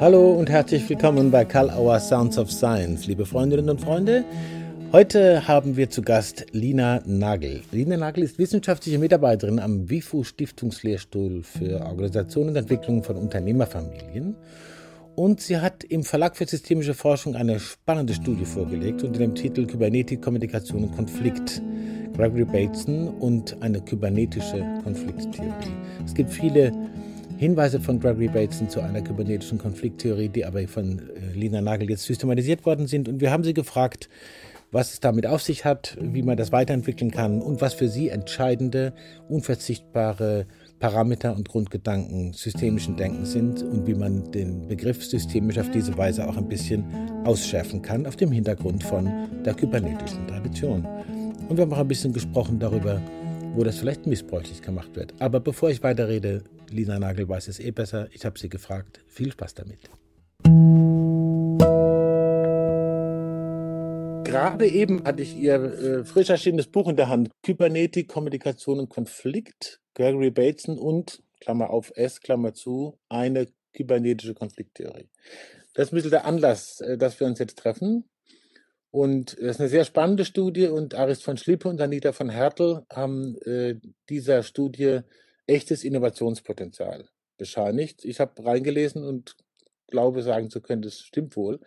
Hallo und herzlich willkommen bei Karl Auer Sounds of Science, liebe Freundinnen und Freunde. Heute haben wir zu Gast Lina Nagel. Lina Nagel ist wissenschaftliche Mitarbeiterin am WIFU Stiftungslehrstuhl für Organisation und Entwicklung von Unternehmerfamilien. Und sie hat im Verlag für systemische Forschung eine spannende Studie vorgelegt unter dem Titel Kybernetik, Kommunikation und Konflikt. Gregory Bateson und eine kybernetische Konflikttheorie. Es gibt viele Hinweise von Gregory Bateson zu einer kybernetischen Konflikttheorie, die aber von äh, Lina Nagel jetzt systematisiert worden sind. Und wir haben sie gefragt, was es damit auf sich hat, wie man das weiterentwickeln kann und was für sie entscheidende, unverzichtbare Parameter und Grundgedanken systemischen Denkens sind und wie man den Begriff systemisch auf diese Weise auch ein bisschen ausschärfen kann auf dem Hintergrund von der kybernetischen Tradition. Und wir haben auch ein bisschen gesprochen darüber, wo das vielleicht missbräuchlich gemacht wird. Aber bevor ich weiterrede, Lina Nagel weiß es eh besser. Ich habe sie gefragt. Viel Spaß damit. Gerade eben hatte ich ihr äh, frisch erschienenes Buch in der Hand. Kybernetik, Kommunikation und Konflikt. Gregory Bateson und, Klammer auf S, Klammer zu, eine kybernetische Konflikttheorie. Das ist ein bisschen der Anlass, äh, dass wir uns jetzt treffen. Und das ist eine sehr spannende Studie und Arist von Schlippe und Anita von Hertel haben äh, dieser Studie echtes Innovationspotenzial bescheinigt. Ich habe reingelesen und glaube sagen zu können, das stimmt wohl.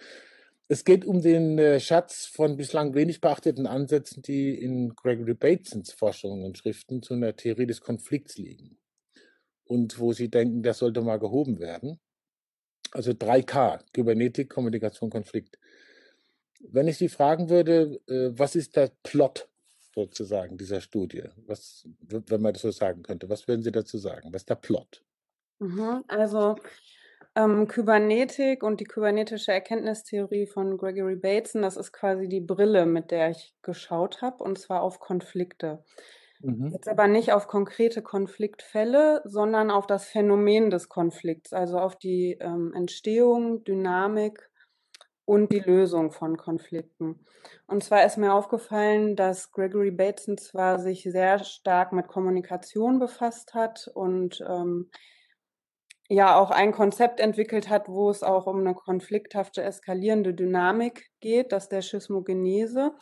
Es geht um den äh, Schatz von bislang wenig beachteten Ansätzen, die in Gregory Batesons Forschungen und Schriften zu einer Theorie des Konflikts liegen. Und wo sie denken, das sollte mal gehoben werden. Also 3K, Kybernetik, Kommunikation, Konflikt. Wenn ich Sie fragen würde, äh, was ist der Plot sozusagen dieser Studie? Was, wenn man das so sagen könnte, was würden Sie dazu sagen? Was ist der Plot? Mhm, also ähm, Kybernetik und die kybernetische Erkenntnistheorie von Gregory Bateson, das ist quasi die Brille, mit der ich geschaut habe, und zwar auf Konflikte. Mhm. Jetzt aber nicht auf konkrete Konfliktfälle, sondern auf das Phänomen des Konflikts, also auf die ähm, Entstehung, Dynamik und die Lösung von Konflikten. Und zwar ist mir aufgefallen, dass Gregory Bateson zwar sich sehr stark mit Kommunikation befasst hat und ähm, ja auch ein Konzept entwickelt hat, wo es auch um eine konflikthafte, eskalierende Dynamik geht, das der Schismogenese.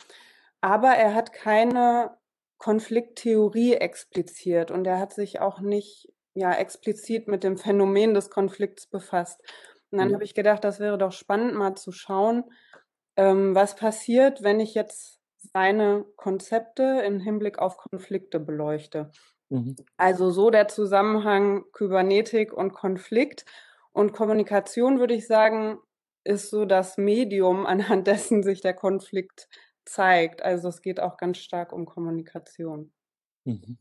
Aber er hat keine Konflikttheorie expliziert und er hat sich auch nicht ja explizit mit dem Phänomen des Konflikts befasst. Und dann mhm. habe ich gedacht, das wäre doch spannend, mal zu schauen, ähm, was passiert, wenn ich jetzt seine Konzepte im Hinblick auf Konflikte beleuchte. Mhm. Also so der Zusammenhang Kybernetik und Konflikt. Und Kommunikation, würde ich sagen, ist so das Medium, anhand dessen sich der Konflikt zeigt. Also es geht auch ganz stark um Kommunikation. Mhm.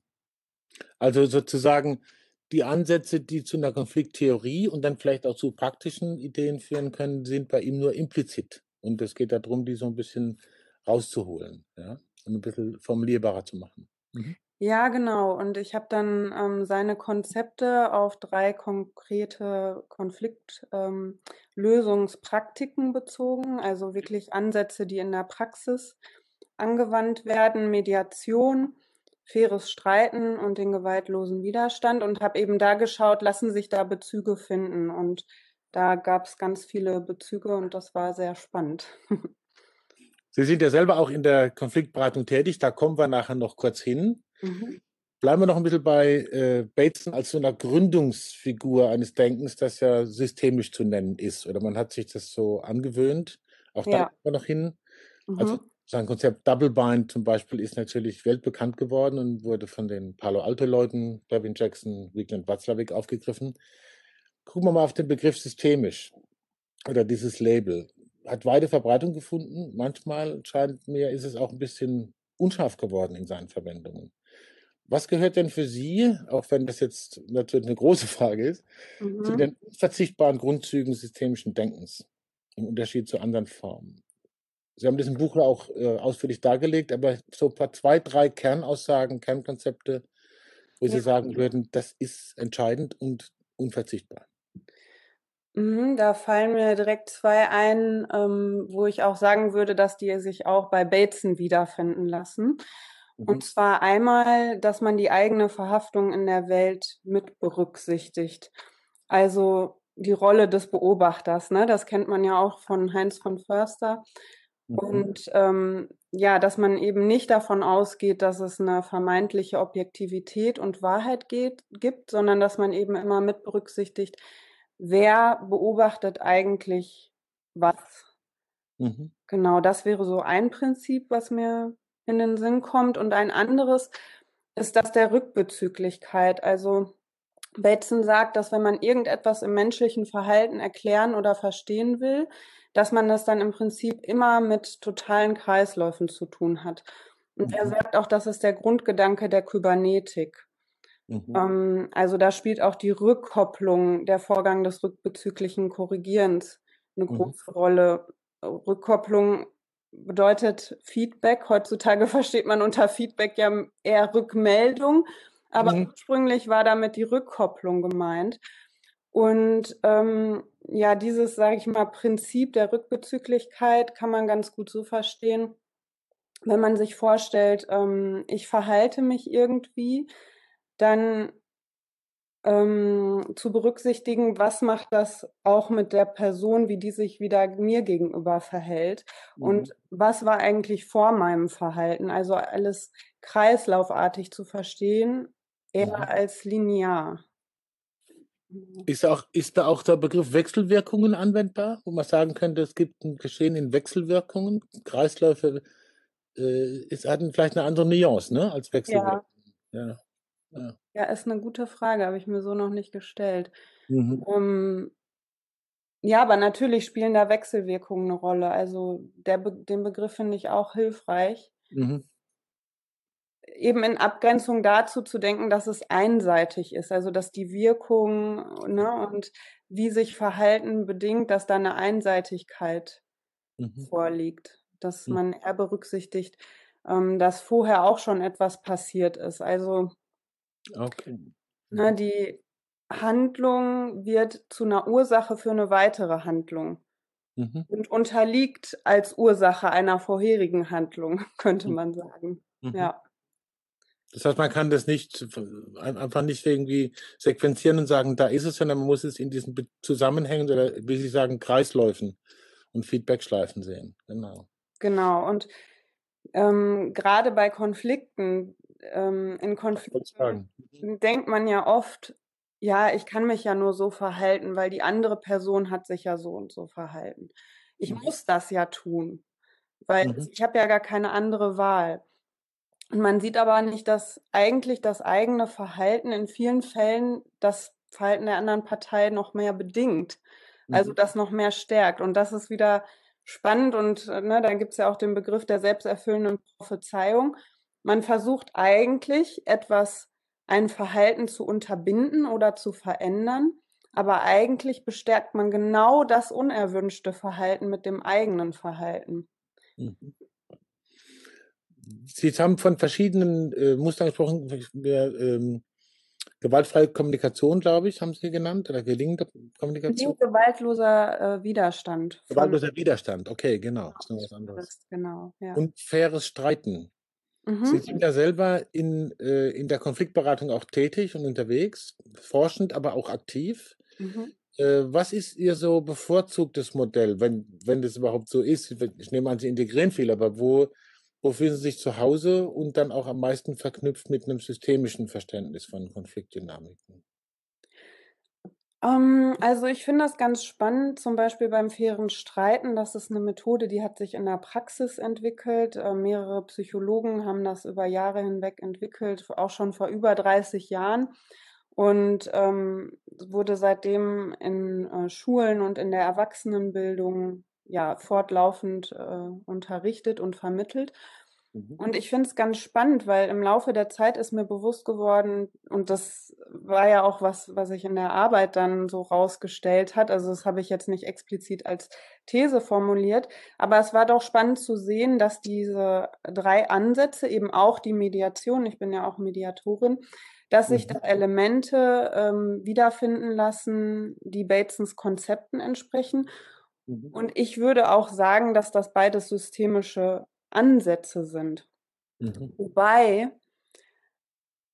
Also sozusagen die Ansätze, die zu einer Konflikttheorie und dann vielleicht auch zu praktischen Ideen führen können, sind bei ihm nur implizit. Und es geht darum, die so ein bisschen rauszuholen, ja, und ein bisschen formulierbarer zu machen. Mhm. Ja, genau. Und ich habe dann ähm, seine Konzepte auf drei konkrete Konfliktlösungspraktiken ähm, bezogen, also wirklich Ansätze, die in der Praxis angewandt werden, Mediation, faires Streiten und den gewaltlosen Widerstand und habe eben da geschaut, lassen sich da Bezüge finden. Und da gab es ganz viele Bezüge und das war sehr spannend. Sie sind ja selber auch in der Konfliktberatung tätig, da kommen wir nachher noch kurz hin. Mhm. Bleiben wir noch ein bisschen bei äh, Bateson als so einer Gründungsfigur eines Denkens, das ja systemisch zu nennen ist. Oder man hat sich das so angewöhnt. Auch da ja. kommen wir noch hin. Also mhm. Also sein Konzept Double Bind zum Beispiel ist natürlich weltbekannt geworden und wurde von den Palo Alto-Leuten, Devin Jackson, Wigland Watzlawick aufgegriffen. Gucken wir mal auf den Begriff systemisch oder dieses Label. Hat weite Verbreitung gefunden. Manchmal scheint mir, ist es auch ein bisschen unscharf geworden in seinen Verwendungen. Was gehört denn für Sie, auch wenn das jetzt natürlich eine große Frage ist, mhm. zu den unverzichtbaren Grundzügen systemischen Denkens im Unterschied zu anderen Formen? Sie haben das im Buch auch äh, ausführlich dargelegt, aber so ein paar zwei, drei Kernaussagen, Kernkonzepte, wo Sie sagen würden, das ist entscheidend und unverzichtbar. Mhm, da fallen mir direkt zwei ein, ähm, wo ich auch sagen würde, dass die sich auch bei Bateson wiederfinden lassen. Mhm. Und zwar einmal, dass man die eigene Verhaftung in der Welt mit berücksichtigt. Also die Rolle des Beobachters. Ne? Das kennt man ja auch von Heinz von Förster. Mhm. Und ähm, ja, dass man eben nicht davon ausgeht, dass es eine vermeintliche Objektivität und Wahrheit geht, gibt, sondern dass man eben immer mit berücksichtigt, wer beobachtet eigentlich was. Mhm. Genau, das wäre so ein Prinzip, was mir in den Sinn kommt. Und ein anderes ist das der Rückbezüglichkeit. Also Bateson sagt, dass wenn man irgendetwas im menschlichen Verhalten erklären oder verstehen will, dass man das dann im Prinzip immer mit totalen Kreisläufen zu tun hat. Und mhm. er sagt auch, das ist der Grundgedanke der Kybernetik. Mhm. Ähm, also da spielt auch die Rückkopplung, der Vorgang des rückbezüglichen Korrigierens eine mhm. große Rolle. Rückkopplung bedeutet Feedback. Heutzutage versteht man unter Feedback ja eher Rückmeldung, aber mhm. ursprünglich war damit die Rückkopplung gemeint. Und ähm, ja, dieses, sage ich mal, Prinzip der Rückbezüglichkeit kann man ganz gut so verstehen, wenn man sich vorstellt, ähm, ich verhalte mich irgendwie, dann ähm, zu berücksichtigen, was macht das auch mit der Person, wie die sich wieder mir gegenüber verhält mhm. und was war eigentlich vor meinem Verhalten. Also alles kreislaufartig zu verstehen, eher mhm. als linear. Ist, auch, ist da auch der Begriff Wechselwirkungen anwendbar, wo man sagen könnte, es gibt ein Geschehen in Wechselwirkungen? Kreisläufe äh, ist, hatten vielleicht eine andere Nuance ne, als Wechselwirkungen. Ja. ja. Ja. ja, ist eine gute Frage, habe ich mir so noch nicht gestellt. Mhm. Um, ja, aber natürlich spielen da Wechselwirkungen eine Rolle. Also der Be den Begriff finde ich auch hilfreich. Mhm. Eben in Abgrenzung dazu zu denken, dass es einseitig ist, also dass die Wirkung ne, und wie sich Verhalten bedingt, dass da eine Einseitigkeit mhm. vorliegt, dass mhm. man eher berücksichtigt, ähm, dass vorher auch schon etwas passiert ist. Also Okay. Ne, die Handlung wird zu einer Ursache für eine weitere Handlung Mhm. und unterliegt als Ursache einer vorherigen Handlung, könnte mhm. man sagen. Mhm. Ja. Das heißt, man kann das nicht einfach nicht irgendwie sequenzieren und sagen, da ist es, sondern man muss es in diesen Zusammenhängen oder wie Sie sagen, Kreisläufen und Feedbackschleifen sehen. Genau. Genau. Und ähm, gerade bei Konflikten ähm, in Konflikten denkt man ja oft, ja, ich kann mich ja nur so verhalten, weil die andere Person hat sich ja so und so verhalten. Ich mhm. muss das ja tun, weil mhm. ich habe ja gar keine andere Wahl. Und man sieht aber nicht, dass eigentlich das eigene Verhalten in vielen Fällen das Verhalten der anderen Partei noch mehr bedingt, also mhm. das noch mehr stärkt. Und das ist wieder spannend und ne, da gibt es ja auch den Begriff der selbsterfüllenden Prophezeiung. Man versucht eigentlich etwas, ein Verhalten zu unterbinden oder zu verändern, aber eigentlich bestärkt man genau das unerwünschte Verhalten mit dem eigenen Verhalten. Mhm. Sie haben von verschiedenen äh, Mustern gesprochen. Ähm, gewaltfreie Kommunikation, glaube ich, haben Sie genannt, oder gelingende Kommunikation? Gewaltloser äh, Widerstand. Gewaltloser Widerstand, okay, genau. Das ist noch was anderes. Genau, ja. Und faires Streiten. Mhm. Sie sind ja selber in, äh, in der Konfliktberatung auch tätig und unterwegs, forschend, aber auch aktiv. Mhm. Äh, was ist Ihr so bevorzugtes Modell, wenn, wenn das überhaupt so ist? Ich nehme an, Sie integrieren viel, aber wo, wo fühlen Sie sich zu Hause und dann auch am meisten verknüpft mit einem systemischen Verständnis von Konfliktdynamiken? Ähm, also ich finde das ganz spannend, zum Beispiel beim fairen Streiten. Das ist eine Methode, die hat sich in der Praxis entwickelt. Äh, mehrere Psychologen haben das über Jahre hinweg entwickelt, auch schon vor über 30 Jahren. Und ähm, wurde seitdem in äh, Schulen und in der Erwachsenenbildung ja fortlaufend äh, unterrichtet und vermittelt. Mhm. Und ich finde es ganz spannend, weil im Laufe der Zeit ist mir bewusst geworden, und das war ja auch was, was sich in der Arbeit dann so rausgestellt hat. Also das habe ich jetzt nicht explizit als These formuliert, aber es war doch spannend zu sehen, dass diese drei Ansätze, eben auch die Mediation, ich bin ja auch Mediatorin, dass sich da mhm. Elemente ähm, wiederfinden lassen, die Batesons Konzepten entsprechen. Mhm. Und ich würde auch sagen, dass das beides systemische Ansätze sind. Mhm. Wobei,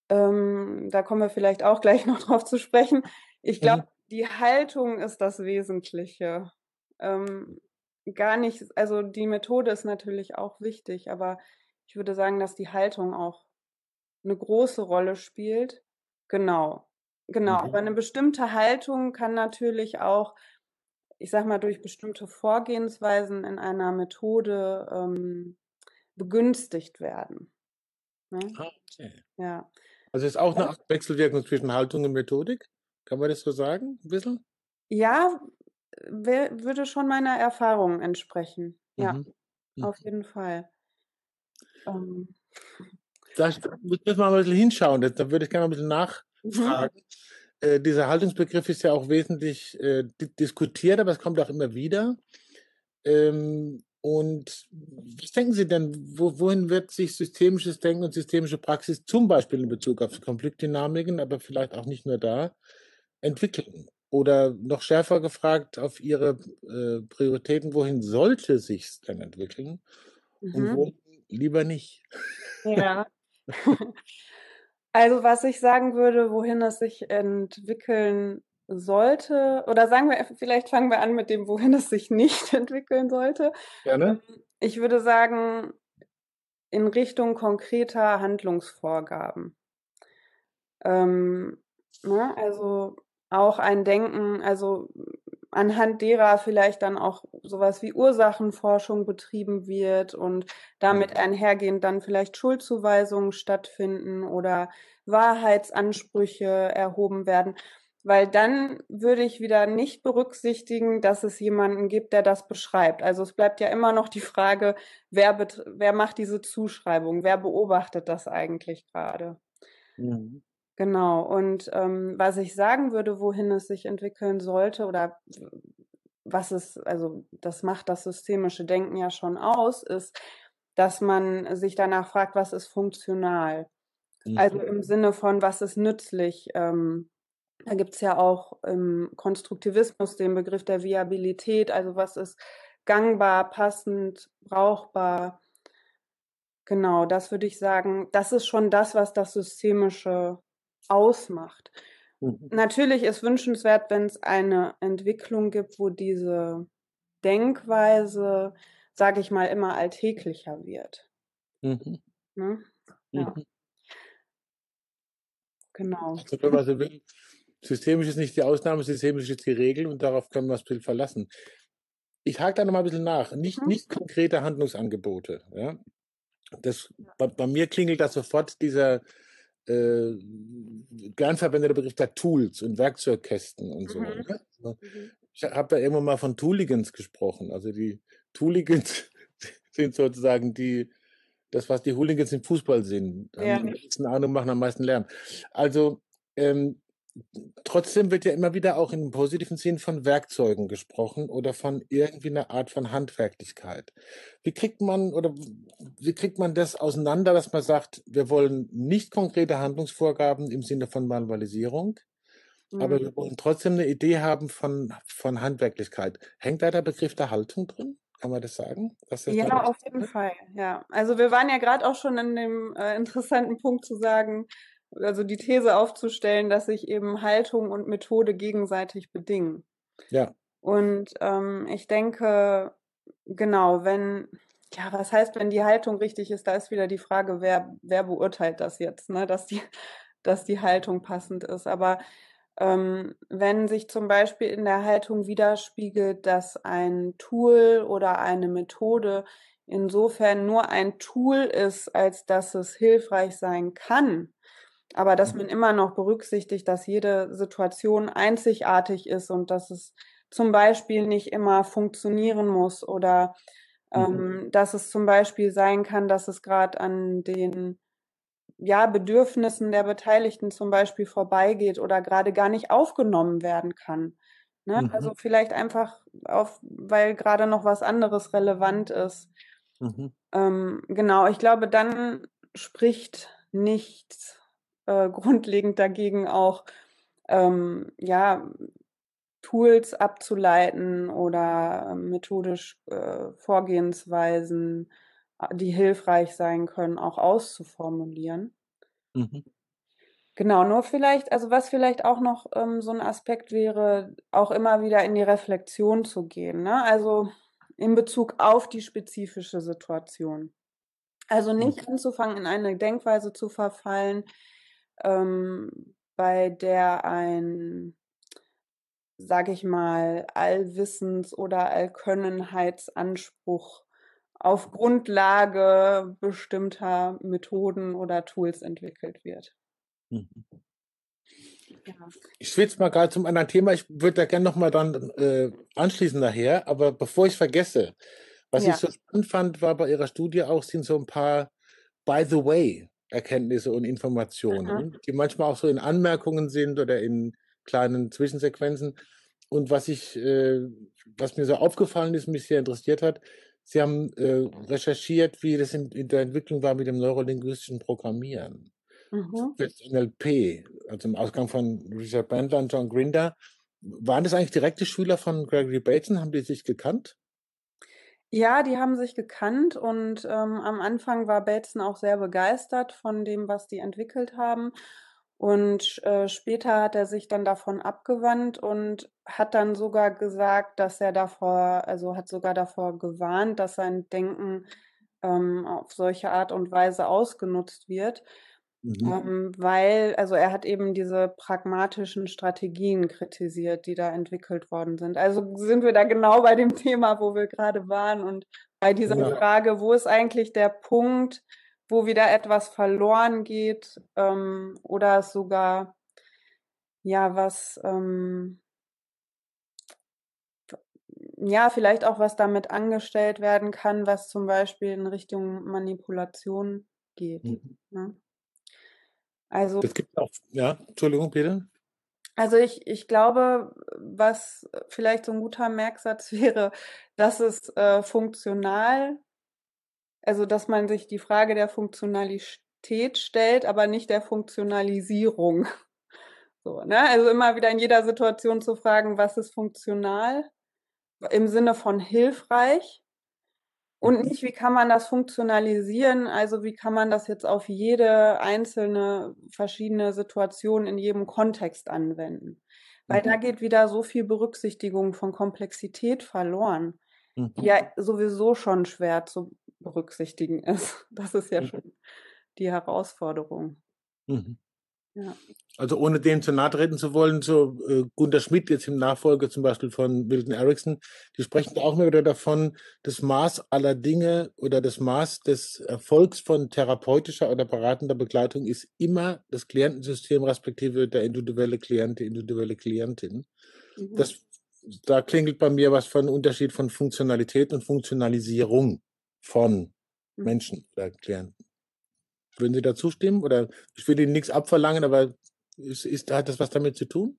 ähm, da kommen wir vielleicht auch gleich noch drauf zu sprechen, ich glaube, mhm. die Haltung ist das Wesentliche. Ähm, gar nicht, also die Methode ist natürlich auch wichtig, aber ich würde sagen, dass die Haltung auch eine große Rolle spielt. Genau, genau. Mhm. Aber eine bestimmte Haltung kann natürlich auch, ich sag mal, durch bestimmte Vorgehensweisen in einer Methode ähm, begünstigt werden. Ne? Ah, okay. Ja. Also ist auch eine Wechselwirkung zwischen Haltung und Methodik? Kann man das so sagen, ein bisschen? Ja, würde schon meiner Erfahrung entsprechen. Ja, mhm. Mhm. auf jeden Fall. Ähm. Da müssen wir mal ein bisschen hinschauen. Da würde ich gerne ein bisschen mhm. nachfragen. Äh, dieser Haltungsbegriff ist ja auch wesentlich äh, diskutiert, aber es kommt auch immer wieder. Ähm, und was denken Sie denn, wo, wohin wird sich systemisches Denken und systemische Praxis zum Beispiel in Bezug auf Konfliktdynamiken, aber vielleicht auch nicht nur da, entwickeln? Oder noch schärfer gefragt auf Ihre äh, Prioritäten, wohin sollte sich es denn entwickeln mhm. und wo lieber nicht? Ja. also was ich sagen würde, wohin es sich entwickeln sollte, oder sagen wir, vielleicht fangen wir an mit dem, wohin es sich nicht entwickeln sollte. Gerne. Ähm, ich würde sagen, in Richtung konkreter Handlungsvorgaben. Ähm, ne, also auch ein Denken, also anhand derer vielleicht dann auch sowas wie Ursachenforschung betrieben wird und damit mhm. einhergehend dann vielleicht Schuldzuweisungen stattfinden oder Wahrheitsansprüche erhoben werden. Weil dann würde ich wieder nicht berücksichtigen, dass es jemanden gibt, der das beschreibt. Also es bleibt ja immer noch die Frage, wer, wer macht diese Zuschreibung, wer beobachtet das eigentlich gerade. Mhm. Genau, und ähm, was ich sagen würde, wohin es sich entwickeln sollte oder was es, also das macht das systemische Denken ja schon aus, ist, dass man sich danach fragt, was ist funktional? Also mhm. im Sinne von, was ist nützlich? Ähm, da gibt es ja auch im Konstruktivismus den Begriff der Viabilität, also was ist gangbar, passend, brauchbar. Genau, das würde ich sagen, das ist schon das, was das Systemische ausmacht. Mhm. Natürlich ist wünschenswert, wenn es eine Entwicklung gibt, wo diese Denkweise, sage ich mal, immer alltäglicher wird. Mhm. Ne? Ja. Mhm. Genau. Also, wenn man so will, systemisch ist nicht die Ausnahme, systemisch ist die Regel und darauf können wir das verlassen. Ich hake da noch mal ein bisschen nach. Nicht, mhm. nicht konkrete Handlungsangebote. Ja? Das, bei, bei, mir klingelt da sofort dieser äh, gern verwendeter Begriff der Tools und Werkzeugkästen und so. Mhm. Ne? Mhm. Ich habe da irgendwann mal von Tooligans gesprochen. Also die Tooligans sind sozusagen die, das, was die Hooligans im Fußball sind. Ja. Am meisten Ahnung machen am meisten Lärm. Also ähm, trotzdem wird ja immer wieder auch im positiven Sinn von Werkzeugen gesprochen oder von irgendwie einer Art von Handwerklichkeit. Wie kriegt man oder wie kriegt man das auseinander, dass man sagt, wir wollen nicht konkrete Handlungsvorgaben im Sinne von Manualisierung, mhm. aber wir wollen trotzdem eine Idee haben von, von Handwerklichkeit. Hängt da der Begriff der Haltung drin? Kann man das sagen? Das ja, auf jeden Fall. Ja, also wir waren ja gerade auch schon in dem äh, interessanten Punkt zu sagen, also die These aufzustellen, dass sich eben Haltung und Methode gegenseitig bedingen. Ja. Und ähm, ich denke, genau, wenn, ja, was heißt, wenn die Haltung richtig ist, da ist wieder die Frage, wer, wer beurteilt das jetzt, ne, dass die, dass die Haltung passend ist. Aber ähm, wenn sich zum Beispiel in der Haltung widerspiegelt, dass ein Tool oder eine Methode insofern nur ein Tool ist, als dass es hilfreich sein kann, aber dass man immer noch berücksichtigt, dass jede Situation einzigartig ist und dass es zum Beispiel nicht immer funktionieren muss oder mhm. ähm, dass es zum Beispiel sein kann, dass es gerade an den ja, Bedürfnissen der Beteiligten zum Beispiel vorbeigeht oder gerade gar nicht aufgenommen werden kann. Ne? Mhm. Also vielleicht einfach auf, weil gerade noch was anderes relevant ist. Mhm. Ähm, genau, ich glaube, dann spricht nichts äh, grundlegend dagegen auch ähm, ja, Tools abzuleiten oder äh, methodisch äh, Vorgehensweisen, äh, die hilfreich sein können, auch auszuformulieren. Mhm. Genau, nur vielleicht, also was vielleicht auch noch ähm, so ein Aspekt wäre, auch immer wieder in die Reflexion zu gehen, ne? Also in Bezug auf die spezifische Situation. Also nicht Mhm. anzufangen, in eine Denkweise zu verfallen, ähm, bei der ein, sage ich mal, Allwissens- oder Allkönnenheitsanspruch auf Grundlage bestimmter Methoden oder Tools entwickelt wird. Mhm. Ja. Ich switch mal gerade zum anderen Thema. Ich würde da gerne nochmal dran äh, anschließen nachher, aber bevor ich vergesse, was Ja. ich so spannend fand, war bei Ihrer Studie auch, sind so ein paar by the way Erkenntnisse und. Informationen, die manchmal auch so in Anmerkungen sind oder in kleinen Zwischensequenzen. Und was ich, äh, was mir so aufgefallen ist, mich sehr interessiert hat, Sie haben äh, recherchiert, wie das in, in der Entwicklung war mit dem neurolinguistischen Programmieren. Mhm. Das NLP, also im Ausgang von Richard Bandler und John Grinder. Waren das eigentlich direkte Schüler von Gregory Bateson? Haben die sich gekannt? Ja, die haben sich gekannt und ähm, am Anfang war Bateson auch sehr begeistert von dem, was die entwickelt haben. Und äh, später hat er sich dann davon abgewandt und hat dann sogar gesagt, dass er davor, also hat sogar davor gewarnt, dass sein Denken ähm, auf solche Art und Weise ausgenutzt wird. Mhm. Ähm, weil, also er hat eben diese pragmatischen Strategien kritisiert, die da entwickelt worden sind. Also sind wir da genau bei dem Thema, wo wir gerade waren und bei dieser Ja. Frage, wo ist eigentlich der Punkt, wo wieder etwas verloren geht ähm, oder es sogar, ja, was, ähm, ja, vielleicht auch was damit angestellt werden kann, was zum Beispiel in Richtung Manipulation geht. Mhm. Ne? Also Das gibt auch, ja, Entschuldigung, Peter. Also ich, ich glaube, was vielleicht so ein guter Merksatz wäre, dass es äh, funktional, also dass man sich die Frage der Funktionalität stellt, aber nicht der Funktionalisierung. So, ne? Also immer wieder in jeder Situation zu fragen, was ist funktional im Sinne von hilfreich und Mhm. nicht, wie kann man das funktionalisieren, also wie kann man das jetzt auf jede einzelne verschiedene Situation in jedem Kontext anwenden. Weil da Mhm. geht wieder so viel Berücksichtigung von Komplexität verloren, die Mhm. ja sowieso schon schwer zu berücksichtigen ist. Das ist ja Mhm. schon die Herausforderung. Ja. Also ohne dem zu nahe treten zu wollen, so äh, Gunter Schmidt jetzt im Nachfolger zum Beispiel von Milton Erickson, die sprechen auch immer wieder davon, das Maß aller Dinge oder das Maß des Erfolgs von therapeutischer oder beratender Begleitung ist immer das Klientensystem respektive der individuelle Klient, die individuelle Klientin. Mhm. Das, da klingelt bei mir was von Unterschied von Funktionalität und Funktionalisierung von Mhm. Menschen oder Klienten. Würden Sie da zustimmen? Oder ich will Ihnen nichts abverlangen, aber ist, ist, hat das was damit zu tun?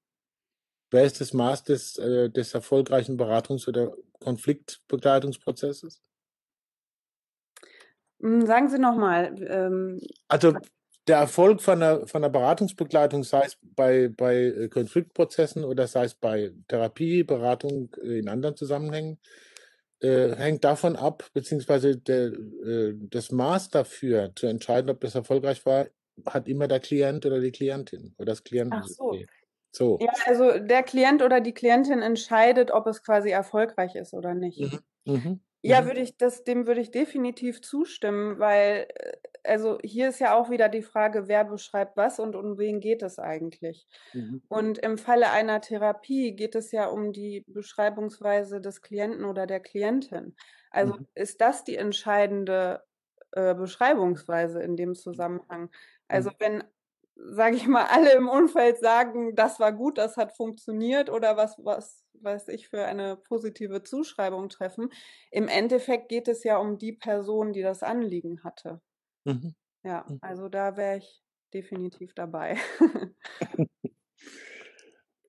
Wer ist das Maß des, äh, des erfolgreichen Beratungs- oder Konfliktbegleitungsprozesses? Hm, sagen Sie noch mal, ähm Also der Erfolg von einer, von einer Beratungsbegleitung, sei es bei, bei äh, Konfliktprozessen oder sei es bei Therapie, Beratung äh, in anderen Zusammenhängen, äh, hängt davon ab, beziehungsweise der, äh, das Maß dafür zu entscheiden, ob das erfolgreich war, hat immer der Klient oder die Klientin oder das Ach so. So. Ja, also der Klient oder die Klientin entscheidet, ob es quasi erfolgreich ist oder nicht. Mhm. Mhm. Ja, Mhm. würde ich das dem würde ich definitiv zustimmen, weil, äh, also hier ist ja auch wieder die Frage, wer beschreibt was und um wen geht es eigentlich? Mhm. Und im Falle einer Therapie geht es ja um die Beschreibungsweise des Klienten oder der Klientin. Also Mhm. ist das die entscheidende äh, Beschreibungsweise in dem Zusammenhang. Also Mhm. wenn, sage ich mal, alle im Umfeld sagen, das war gut, das hat funktioniert oder was, was weiß ich für eine positive Zuschreibung treffen. Im Endeffekt geht es ja um die Person, die das Anliegen hatte. Mhm. Ja, Mhm. also da wäre ich definitiv dabei.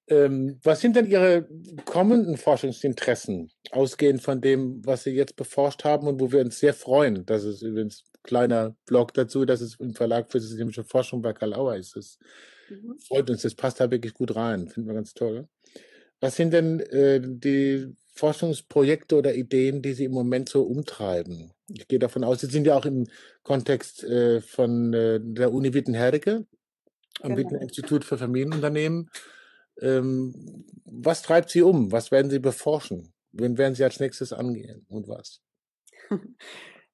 Ähm, was sind denn Ihre kommenden Forschungsinteressen, ausgehend von dem, was Sie jetzt beforscht haben und wo wir uns sehr freuen, dass es übrigens kleiner Blog dazu, dass es im Verlag für systemische Forschung bei Karl Auer ist. Das Mhm. freut uns, das passt da wirklich gut rein, finden wir ganz toll. Was sind denn äh, die Forschungsprojekte oder Ideen, die Sie im Moment so umtreiben? Ich gehe davon aus, Sie sind ja auch im Kontext äh, von äh, der Uni Wittenherdecke am genau. Institut für Familienunternehmen. Ähm, was treibt Sie um? Was werden Sie beforschen? Wen werden Sie als nächstes angehen und was?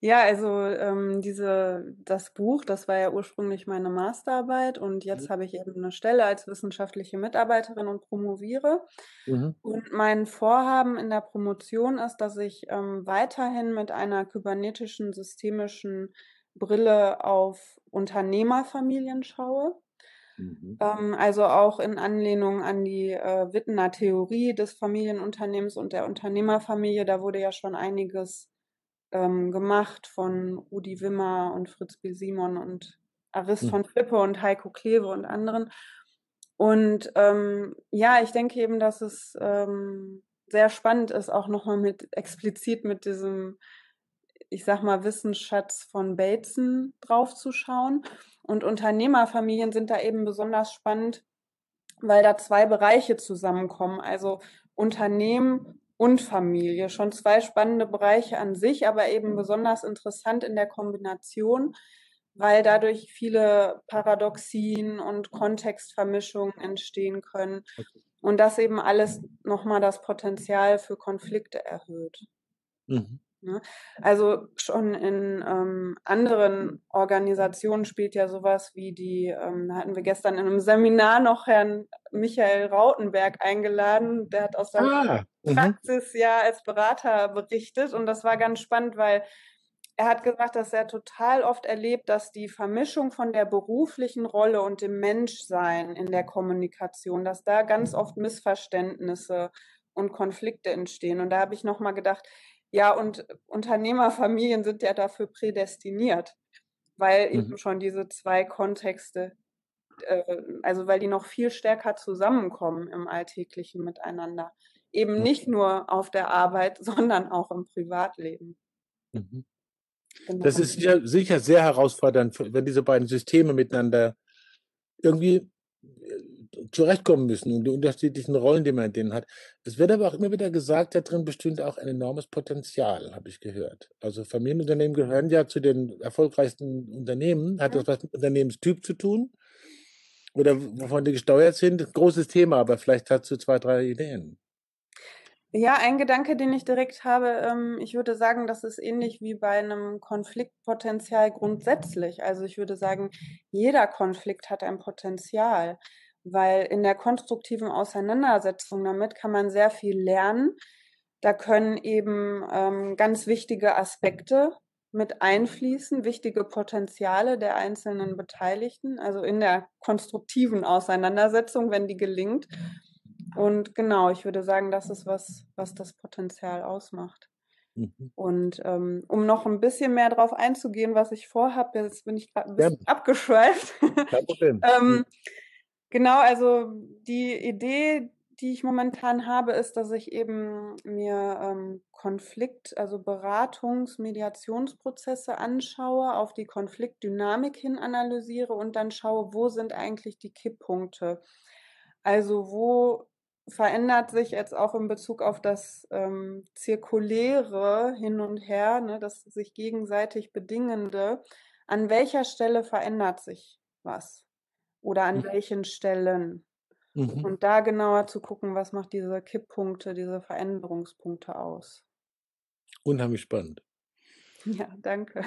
Ja, also ähm, diese, das Buch, das war ja ursprünglich meine Masterarbeit und jetzt mhm. habe ich eben eine Stelle als wissenschaftliche Mitarbeiterin und promoviere. Mhm. Und mein Vorhaben in der Promotion ist, dass ich ähm, weiterhin mit einer kybernetischen systemischen Brille auf Unternehmerfamilien schaue. Mhm. Ähm, also auch in Anlehnung an die äh, Wittener Theorie des Familienunternehmens und der Unternehmerfamilie. Da wurde ja schon einiges ähm, gemacht von Rudi Wimmer und Fritz B. Simon und Arist mhm. von Frippe und Heiko Kleve und anderen. Und ähm, ja, ich denke eben, dass es ähm, sehr spannend ist, auch nochmal mit explizit mit diesem, ich sag mal, Wissensschatz von Bateson draufzuschauen. Und Unternehmerfamilien sind da eben besonders spannend, weil da zwei Bereiche zusammenkommen. Also Unternehmen und Familie. Schon zwei spannende Bereiche an sich, aber eben besonders interessant in der Kombination, weil dadurch viele Paradoxien und Kontextvermischungen entstehen können und das eben alles nochmal das Potenzial für Konflikte erhöht. Mhm. Ne? Also schon in ähm, anderen Organisationen spielt ja sowas wie die, ähm, da hatten wir gestern in einem Seminar noch Herrn Michael Rautenberg eingeladen, der hat aus seiner ah, mhm. Praxis ja als Berater berichtet und das war ganz spannend, weil er hat gesagt, dass er total oft erlebt, dass die Vermischung von der beruflichen Rolle und dem Menschsein in der Kommunikation, dass da ganz oft Missverständnisse und Konflikte entstehen. Und da habe ich nochmal gedacht, ja, und Unternehmerfamilien sind ja dafür prädestiniert, weil mhm. eben schon diese zwei Kontexte, äh, also weil die noch viel stärker zusammenkommen im Alltäglichen miteinander. Eben mhm. nicht nur auf der Arbeit, sondern auch im Privatleben. Mhm. Genau. Das ist ja sicher sehr herausfordernd, wenn diese beiden Systeme miteinander irgendwie zurechtkommen müssen und die unterschiedlichen Rollen, die man in denen hat. Es wird aber auch immer wieder gesagt, da drin bestünde auch ein enormes Potenzial, habe ich gehört. Also Familienunternehmen gehören ja zu den erfolgreichsten Unternehmen. Hat das was mit Unternehmenstyp zu tun? Oder wovon die gesteuert sind? Großes Thema, aber vielleicht dazu zwei, drei Ideen. Ja, ein Gedanke, den ich direkt habe, ähm, ich würde sagen, das ist ähnlich wie bei einem Konfliktpotenzial grundsätzlich. Also ich würde sagen, jeder Konflikt hat ein Potenzial weil in der konstruktiven Auseinandersetzung damit kann man sehr viel lernen. Da können eben ähm, ganz wichtige Aspekte mit einfließen, wichtige Potenziale der einzelnen Beteiligten, also in der konstruktiven Auseinandersetzung, wenn die gelingt. Und genau, ich würde sagen, das ist was, was das Potenzial ausmacht. Mhm. Und ähm, um noch ein bisschen mehr darauf einzugehen, was ich vorhabe, jetzt bin ich gerade ein bisschen ja. abgeschweift. Kein Problem. ähm, mhm. Genau, also die Idee, die ich momentan habe, ist, dass ich eben mir ähm, Konflikt, also Beratungs-, Mediationsprozesse anschaue, auf die Konfliktdynamik hin analysiere und dann schaue, wo sind eigentlich die Kipppunkte. Also wo verändert sich jetzt auch in Bezug auf das ähm, Zirkuläre hin und her, ne, das sich gegenseitig Bedingende, an welcher Stelle verändert sich was? Oder an mhm. welchen Stellen. Mhm. Und da genauer zu gucken, was macht diese Kipppunkte, diese Veränderungspunkte aus. Unheimlich spannend. Ja, danke.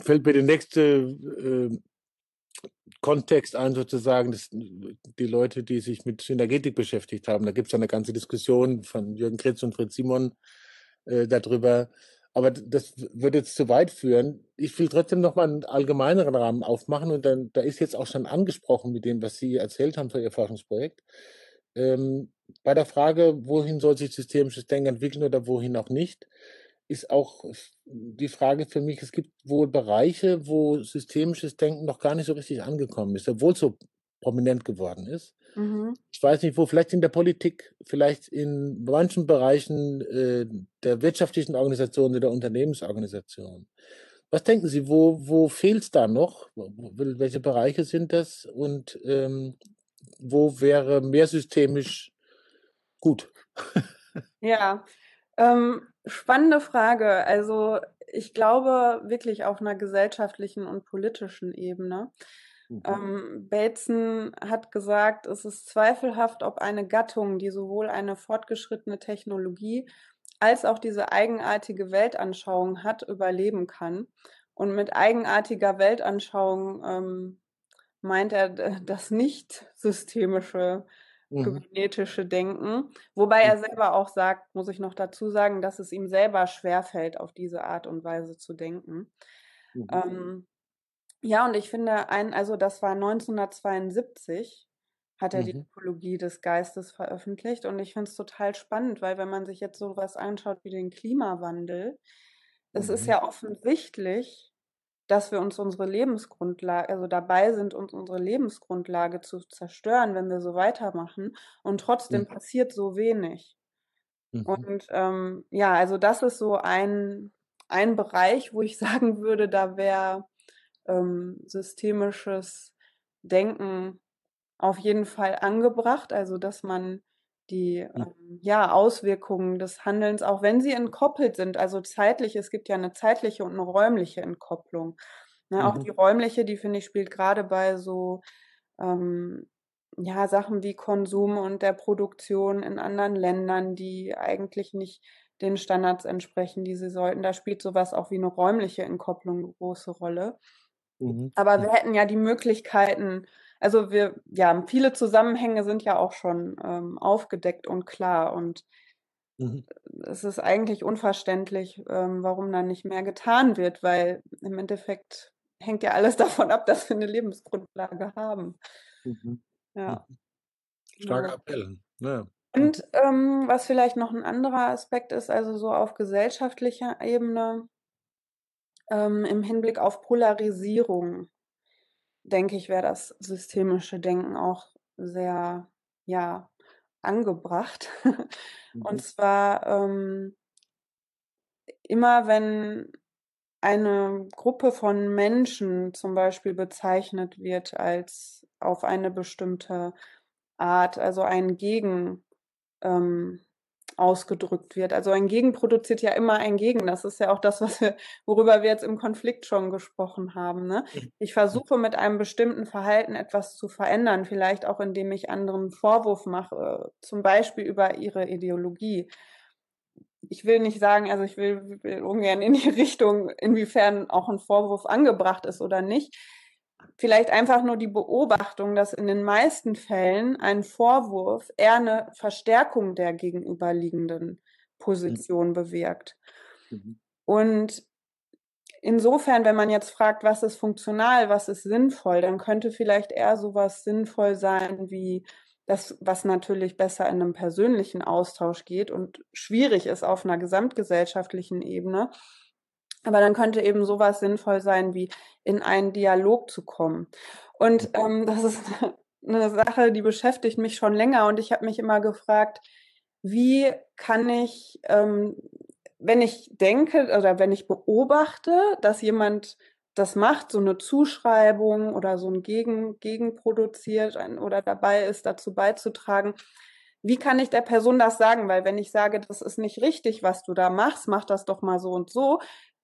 Fällt mir der nächste äh, Kontext ein, sozusagen, dass die Leute, die sich mit Synergetik beschäftigt haben, da gibt es eine ganze Diskussion von Jürgen Kretz und Fritz Simon äh, darüber, aber das würde jetzt zu weit führen. Ich will trotzdem noch mal einen allgemeineren Rahmen aufmachen und dann, da ist jetzt auch schon angesprochen mit dem, was Sie erzählt haben für Ihr Forschungsprojekt. Ähm, bei der Frage, wohin soll sich systemisches Denken entwickeln oder wohin auch nicht, ist auch die Frage für mich, es gibt wohl Bereiche, wo systemisches Denken noch gar nicht so richtig angekommen ist, obwohl es so prominent geworden ist. Mhm. Ich weiß nicht wo, vielleicht in der Politik, vielleicht in manchen Bereichen äh, der wirtschaftlichen Organisation oder der Unternehmensorganisation. Was denken Sie, wo, wo fehlt es da noch? Welche Bereiche sind das? Und ähm, wo wäre mehr systemisch gut? Ja, ähm, spannende Frage. Also ich glaube wirklich auf einer gesellschaftlichen und politischen Ebene. Mhm. Ähm, Bateson hat gesagt, es ist zweifelhaft, ob eine Gattung, die sowohl eine fortgeschrittene Technologie als auch diese eigenartige Weltanschauung hat, überleben kann. Und mit eigenartiger Weltanschauung ähm, meint er das nicht systemische mhm. kybernetische Denken. Wobei er selber auch sagt, muss ich noch dazu sagen, dass es ihm selber schwerfällt, auf diese Art und Weise zu denken. Mhm. Ähm, ja, und ich finde, ein, also das war 1972, hat er mhm. die Ökologie des Geistes veröffentlicht. Und ich finde es total spannend, weil wenn man sich jetzt so was anschaut wie den Klimawandel, es ist mhm. ja offensichtlich, dass wir uns unsere Lebensgrundlage, also dabei sind, uns unsere Lebensgrundlage zu zerstören, wenn wir so weitermachen. Und trotzdem mhm. passiert so wenig. Mhm. Und ähm, ja, also das ist so ein, ein Bereich, wo ich sagen würde, da wäre ähm, systemisches Denken auf jeden Fall angebracht. Also dass man die ähm, ja, Auswirkungen des Handelns, auch wenn sie entkoppelt sind, also zeitlich, es gibt ja eine zeitliche und eine räumliche Entkopplung. Ne, mhm. Auch die räumliche, die finde ich, spielt gerade bei so ähm, ja, Sachen wie Konsum und der Produktion in anderen Ländern, die eigentlich nicht den Standards entsprechen, die sie sollten. Da spielt sowas auch wie eine räumliche Entkopplung eine große Rolle. Mhm. Aber wir hätten ja die Möglichkeiten, also wir, ja, viele Zusammenhänge sind ja auch schon ähm, aufgedeckt und klar und mhm. es ist eigentlich unverständlich, ähm, warum dann nicht mehr getan wird, weil im Endeffekt hängt ja alles davon ab, dass wir eine Lebensgrundlage haben. Mhm. Ja. Mhm. Starker ja. Appell. Ja. Und ähm, was vielleicht noch ein anderer Aspekt ist, also so auf gesellschaftlicher Ebene, ähm, im Hinblick auf Polarisierung denke ich, wäre das systemische Denken auch sehr, ja, angebracht. Mhm. Und zwar ähm, immer, wenn eine Gruppe von Menschen zum Beispiel bezeichnet wird als auf eine bestimmte Art, also ein Gegen, ähm, ausgedrückt wird. Also ein Gegen produziert ja immer ein Gegen. Das ist ja auch das, was wir, worüber wir jetzt im Konflikt schon gesprochen haben. Ne? Mhm. Ich versuche mit einem bestimmten Verhalten etwas zu verändern, vielleicht auch indem ich anderen Vorwurf mache, zum Beispiel über ihre Ideologie. Ich will nicht sagen, also ich will, will ungern in die Richtung, inwiefern auch ein Vorwurf angebracht ist oder nicht vielleicht einfach nur die Beobachtung, dass in den meisten Fällen ein Vorwurf eher eine Verstärkung der gegenüberliegenden Position mhm. bewirkt. Mhm. Und insofern, wenn man jetzt fragt, was ist funktional, was ist sinnvoll, dann könnte vielleicht eher sowas sinnvoll sein wie das, was natürlich besser in einem persönlichen Austausch geht und schwierig ist auf einer gesamtgesellschaftlichen Ebene, aber dann könnte eben sowas sinnvoll sein, wie in einen Dialog zu kommen. Und ähm, das ist eine Sache, die beschäftigt mich schon länger. Und ich habe mich immer gefragt, wie kann ich, ähm, wenn ich denke oder wenn ich beobachte, dass jemand das macht, so eine Zuschreibung oder so ein Gegen, Gegenproduziert oder dabei ist, dazu beizutragen, wie kann ich der Person das sagen? Weil wenn ich sage, das ist nicht richtig, was du da machst, mach das doch mal so und so,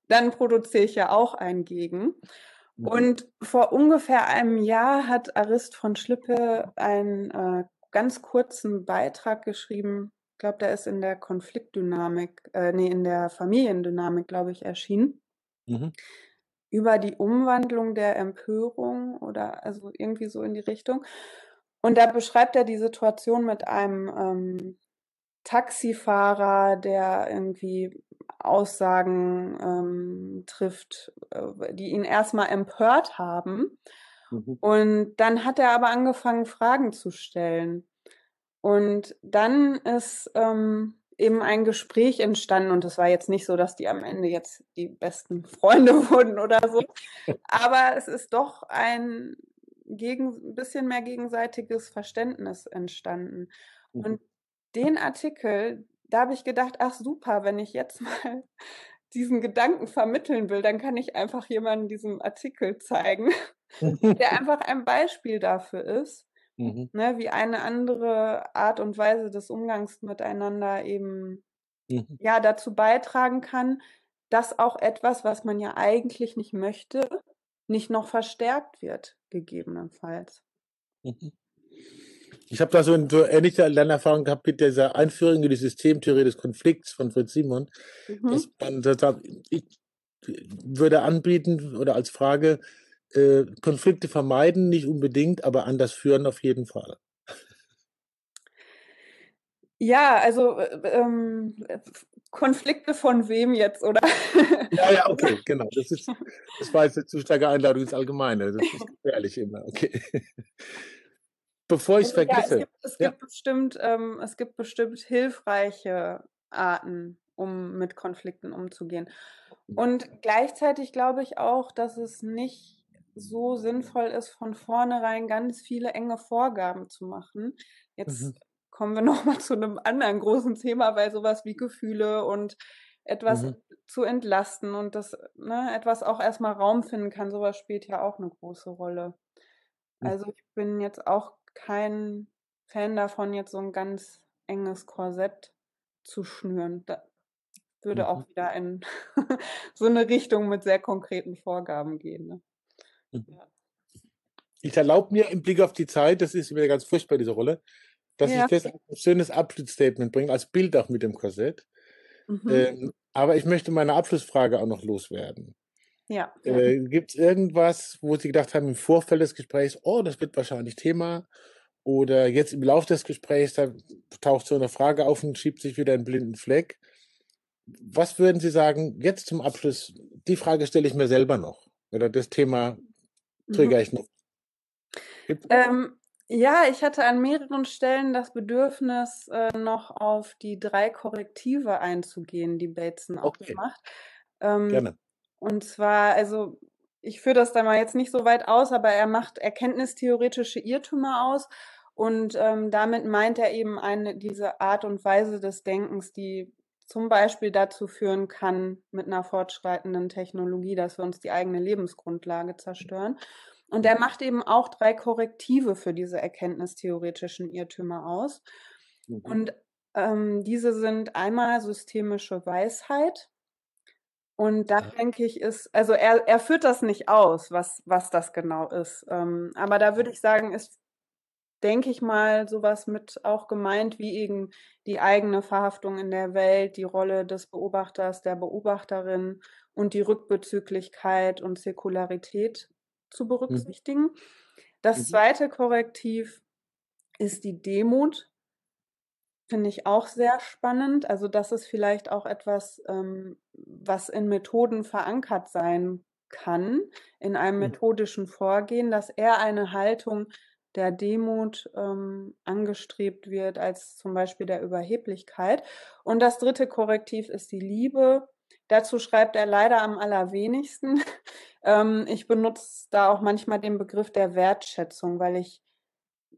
dann produziere ich ja auch ein Gegen. Mhm. Und vor ungefähr einem Jahr hat Arist von Schlippe einen äh, ganz kurzen Beitrag geschrieben. Ich glaube, der ist in der Konfliktdynamik, äh, nee, in der Familiendynamik, glaube ich, erschienen. Mhm. Über die Umwandlung der Empörung oder also irgendwie so in die Richtung. Und da beschreibt er die Situation mit einem ähm, Taxifahrer, der irgendwie Aussagen ähm, trifft, äh, die ihn erstmal empört haben. Mhm. Und dann hat er aber angefangen, Fragen zu stellen. Und dann ist ähm, eben ein Gespräch entstanden und es war jetzt nicht so, dass die am Ende jetzt die besten Freunde wurden oder so, aber es ist doch ein gegen, bisschen mehr gegenseitiges Verständnis entstanden. Mhm. Und den Artikel, da habe ich gedacht, ach super, wenn ich jetzt mal diesen Gedanken vermitteln will, dann kann ich einfach jemandem diesen Artikel zeigen, der einfach ein Beispiel dafür ist, mhm. ne, wie eine andere Art und Weise des Umgangs miteinander eben mhm. ja dazu beitragen kann, dass auch etwas, was man ja eigentlich nicht möchte, nicht noch verstärkt wird, gegebenenfalls. Mhm. Ich habe da so eine so ähnliche Lernerfahrung gehabt mit dieser Einführung in die Systemtheorie des Konflikts von Fritz Simon. Mhm. Dass man sagt, ich würde anbieten oder als Frage, äh, Konflikte vermeiden nicht unbedingt, aber anders führen auf jeden Fall. Ja, also äh, ähm, Konflikte von wem jetzt, oder? Ja, ja, okay, genau. Das, ist, das war jetzt eine zu starke Einladung ins Allgemeine. Das ist gefährlich immer, okay. Bevor ich es also, vergesse. Ja, es gibt, es ja. gibt bestimmt, ähm, es gibt bestimmt hilfreiche Arten, um mit Konflikten umzugehen. Und gleichzeitig glaube ich auch, dass es nicht so sinnvoll ist, von vornherein ganz viele enge Vorgaben zu machen. Jetzt mhm kommen wir nochmal zu einem anderen großen Thema, weil sowas wie Gefühle und etwas mhm. zu entlasten und das ne, etwas auch erstmal Raum finden kann, sowas spielt ja auch eine große Rolle. Mhm. Also ich bin jetzt auch kein Fan davon, jetzt so ein ganz enges Korsett zu schnüren. Da würde mhm. auch wieder in so eine Richtung mit sehr konkreten Vorgaben gehen. Ne? Mhm. Ja. Ich erlaube mir im Blick auf die Zeit, das ist wieder ganz furchtbar, diese Rolle, dass ja. ich das ein schönes Abschlussstatement bringe, als Bild auch mit dem Korsett. Mhm. Ähm, aber ich möchte meine Abschlussfrage auch noch loswerden. Ja. Äh, Gibt es irgendwas, wo Sie gedacht haben im Vorfeld des Gesprächs, oh, das wird wahrscheinlich Thema? Oder jetzt im Laufe des Gesprächs, da taucht so eine Frage auf und schiebt sich wieder einen blinden Fleck. Was würden Sie sagen, jetzt zum Abschluss, die Frage stelle ich mir selber noch. Oder das Thema triggere mhm. ich noch. Ähm, ja, ich hatte an mehreren Stellen das Bedürfnis, äh, noch auf die drei Korrektive einzugehen, die Bateson auch Okay. macht. Ähm, Gerne. Und zwar, also ich führe das da mal jetzt nicht so weit aus, aber er macht erkenntnistheoretische Irrtümer aus und ähm, damit meint er eben eine, diese Art und Weise des Denkens, die zum Beispiel dazu führen kann, mit einer fortschreitenden Technologie, dass wir uns die eigene Lebensgrundlage zerstören. Und er macht eben auch drei Korrektive für diese erkenntnistheoretischen Irrtümer aus. Mhm. Und ähm, diese sind einmal systemische Weisheit. Und da denke ich, ist, also er, er führt das nicht aus, was, was das genau ist. Ähm, aber da würde ich sagen, ist, denke ich mal, sowas mit auch gemeint, wie eben die eigene Verhaftung in der Welt, die Rolle des Beobachters, der Beobachterin und die Rückbezüglichkeit und Säkularität zu mhm. berücksichtigen. Mhm. Das zweite Korrektiv ist die Demut. Finde ich auch sehr spannend. Also das ist vielleicht auch etwas, ähm, was in Methoden verankert sein kann, in einem mhm. methodischen Vorgehen, dass eher eine Haltung der Demut ähm, angestrebt wird als zum Beispiel der Überheblichkeit. Und das dritte Korrektiv ist die Liebe. Dazu schreibt er leider am allerwenigsten. Ähm, ich benutze da auch manchmal den Begriff der Wertschätzung, weil ich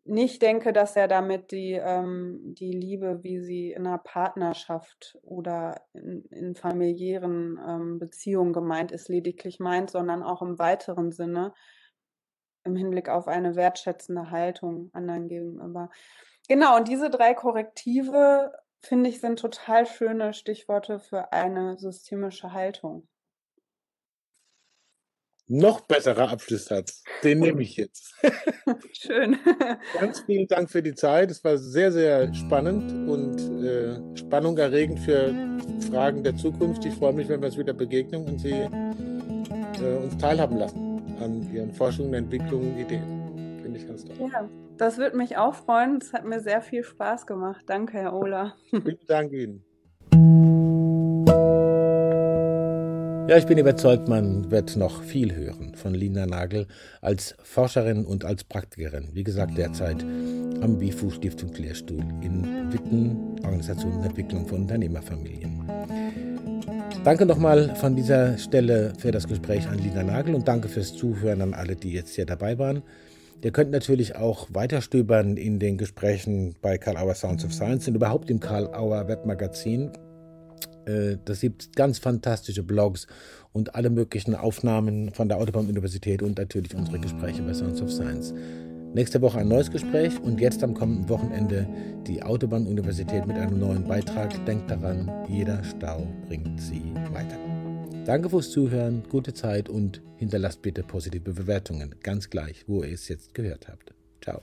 nicht denke, dass er damit die, ähm, die Liebe, wie sie in einer Partnerschaft oder in, in familiären ähm, Beziehungen gemeint ist, lediglich meint, sondern auch im weiteren Sinne im Hinblick auf eine wertschätzende Haltung anderen gegenüber. Genau, und diese drei Korrektive finde ich, sind total schöne Stichworte für eine systemische Haltung. Noch besserer Abschlusssatz. Den nehme ich jetzt. Schön. Ganz vielen Dank für die Zeit. Es war sehr, sehr spannend und äh, spannungerregend für Fragen der Zukunft. Ich freue mich, wenn wir uns wieder begegnen und Sie äh, uns teilhaben lassen an Ihren Forschungen, Entwicklungen, Ideen. Finde ich ganz toll. Ja. Das würde mich auch freuen. Es hat mir sehr viel Spaß gemacht. Danke, Herr Ola. Vielen Dank Ihnen. Ja, ich bin überzeugt, man wird noch viel hören von Lina Nagel als Forscherin und als Praktikerin. Wie gesagt, derzeit am WIFU Stiftungslehrstuhl in Witten, Organisation und Entwicklung von Unternehmerfamilien. Danke nochmal von dieser Stelle für das Gespräch an Lina Nagel und danke fürs Zuhören an alle, die jetzt hier dabei waren. Ihr könnt natürlich auch weiterstöbern in den Gesprächen bei Karl Auer Sounds of Science und überhaupt im Karl Auer Webmagazin. Äh, das gibt ganz fantastische Blogs und alle möglichen Aufnahmen von der Autobahn-Universität und natürlich unsere Gespräche bei Sounds of Science. Nächste Woche ein neues Gespräch und jetzt am kommenden Wochenende die Autobahn-Universität mit einem neuen Beitrag. Denkt daran, jeder Stau bringt sie weiter. Danke fürs Zuhören, gute Zeit und hinterlasst bitte positive Bewertungen. Ganz gleich, wo ihr es jetzt gehört habt. Ciao.